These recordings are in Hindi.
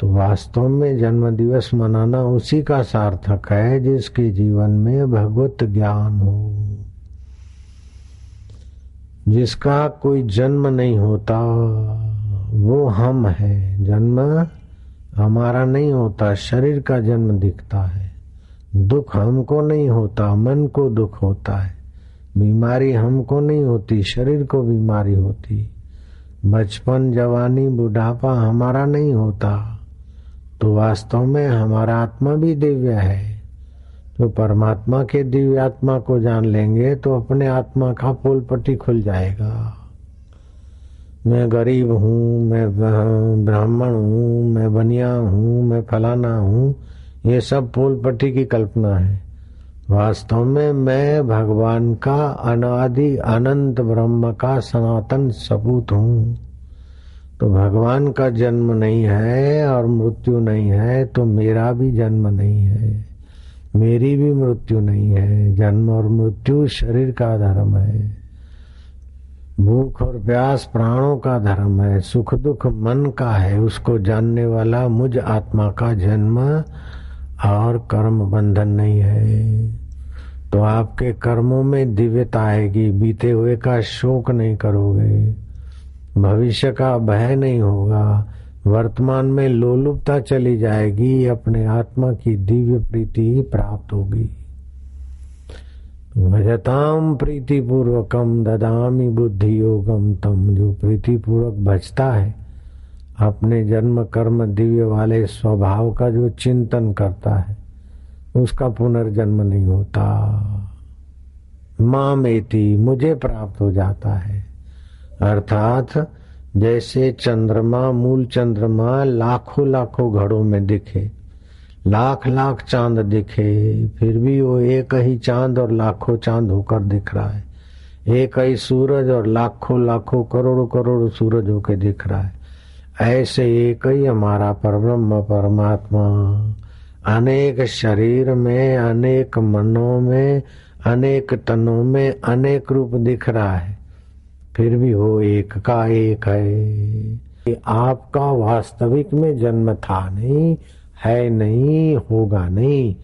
तो वास्तव में जन्म दिवस मनाना उसी का सार्थक है जिसके जीवन में भगवत ज्ञान हो। जिसका कोई जन्म नहीं होता, वो हम है। जन्म हमारा नहीं होता, शरीर का जन्म दिखता है। दुख हमको नहीं होता, मन को दुख होता है। बीमारी हमको नहीं होती, शरीर को बीमारी होती। बचपन, जवानी, बुढ़ापा हमारा नहीं होता। वास्तव में हमारा आत्मा भी दिव्य है। तो परमात्मा के दिव्य आत्मा को जान लेंगे तो अपने आत्मा का पोल पट्टी खुल जाएगा। मैं गरीब हूँ, मैं ब्राह्मण हूँ, मैं बनिया हूँ, मैं फलाना हूँ, ये सब पोल पट्टी की कल्पना है। वास्तव में मैं भगवान का अनादि अनंत ब्रह्म का सनातन सबूत हूँ। तो भगवान का जन्म नहीं है और मृत्यु नहीं है तो मेरा भी जन्म नहीं है। मेरी भी मृत्यु नहीं है। जन्म और मृत्यु शरीर का धर्म है। भूख और प्यास प्राणों का धर्म है। सुख दुख मन का है। उसको जानने वाला मुझ आत्मा का जन्म और कर्म बंधन नहीं है। तो आपके कर्मों में दिव्यता आएगी। बीते हुए का शोक नहीं करोगे। भविष्य का भय नहीं होगा। वर्तमान में लोलुपता चली जाएगी, अपने आत्मा की दिव्य प्रीति ही प्राप्त होगी। भजताम प्रीति पूर्वकम ददामी बुद्धि योगम तम जो प्रीति पूर्वक भजता है, अपने जन्म कर्म दिव्य वाले स्वभाव का जो चिंतन करता है, उसका पुनर्जन्म नहीं होता। माँ मेती, मुझे प्राप्त हो जाता है। अर्थात जैसे चंद्रमा, मूल चंद्रमा लाखों लाखों घड़ों में दिखे, लाख लाख चाँद दिखे, फिर भी वो एक ही चाँद और लाखों चाँद होकर दिख रहा है। एक ही सूरज और लाखों लाखों करोड़ों करोड़ों सूरज होकर दिख रहा है। ऐसे एक ही हमारा परब्रह्म परमात्मा, अनेक शरीर में, अनेक मनों में, अनेक तनों में अनेक रूप दिख रहा है। फिर भी हो एक का एक है। आपका वास्तविक में जन्म था नहीं, है नहीं, होगा नहीं।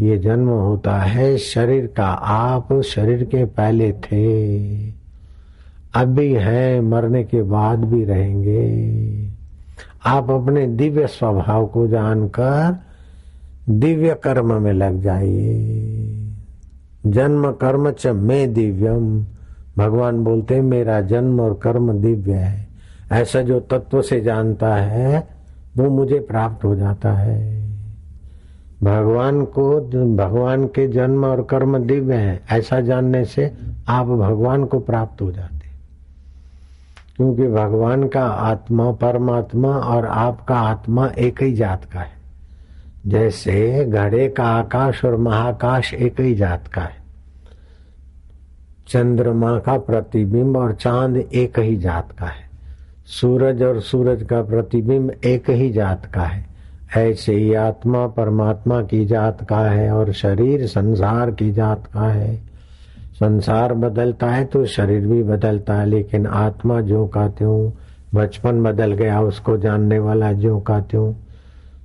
ये जन्म होता है शरीर का। आप शरीर के पहले थे। अभी है, मरने के बाद भी रहेंगे। आप अपने दिव्य स्वभाव को जानकर दिव्य कर्म में लग जाइए। जन्म कर्म च मैं दिव्यम। भगवान बोलते हैं, मेरा जन्म और कर्म दिव्य है। ऐसा जो तत्व से जानता है, वो मुझे प्राप्त हो जाता है। भगवान को, भगवान के जन्म और कर्म दिव्य है, ऐसा जानने से आप भगवान को प्राप्त हो जाते क्योंकि भगवान का आत्मा परमात्मा और आपका आत्मा एक ही जात का है। जैसे घड़े का आकाश और महाकाश एक ही जात का है। चंद्रमा का प्रतिबिंब और चाँद एक ही जात का है। सूरज और सूरज का प्रतिबिंब एक ही जात का है। ऐसे ही आत्मा परमात्मा की जात का है और शरीर संसार की जात का है। संसार बदलता है तो शरीर भी बदलता है, लेकिन आत्मा जो का त्यों, बचपन बदल गया उसको जानने वाला जो का त्यों।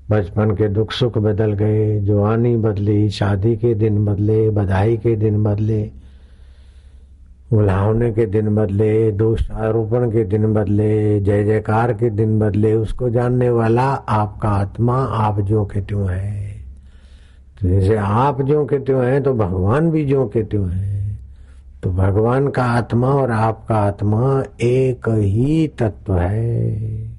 बचपन के दुख सुख बदल गए, जवानी बदली, शादी के दिन बदले, बधाई के दिन बदले उलावने के दिन बदले, दोष आरोपण के दिन बदले, जय जयकार के दिन बदले, उसको जानने वाला आपका आत्मा आप जो के त्यों है। तो जैसे आप जो के त्यों है तो भगवान भी जो के त्यों है। तो भगवान का आत्मा और आपका आत्मा एक ही तत्व है।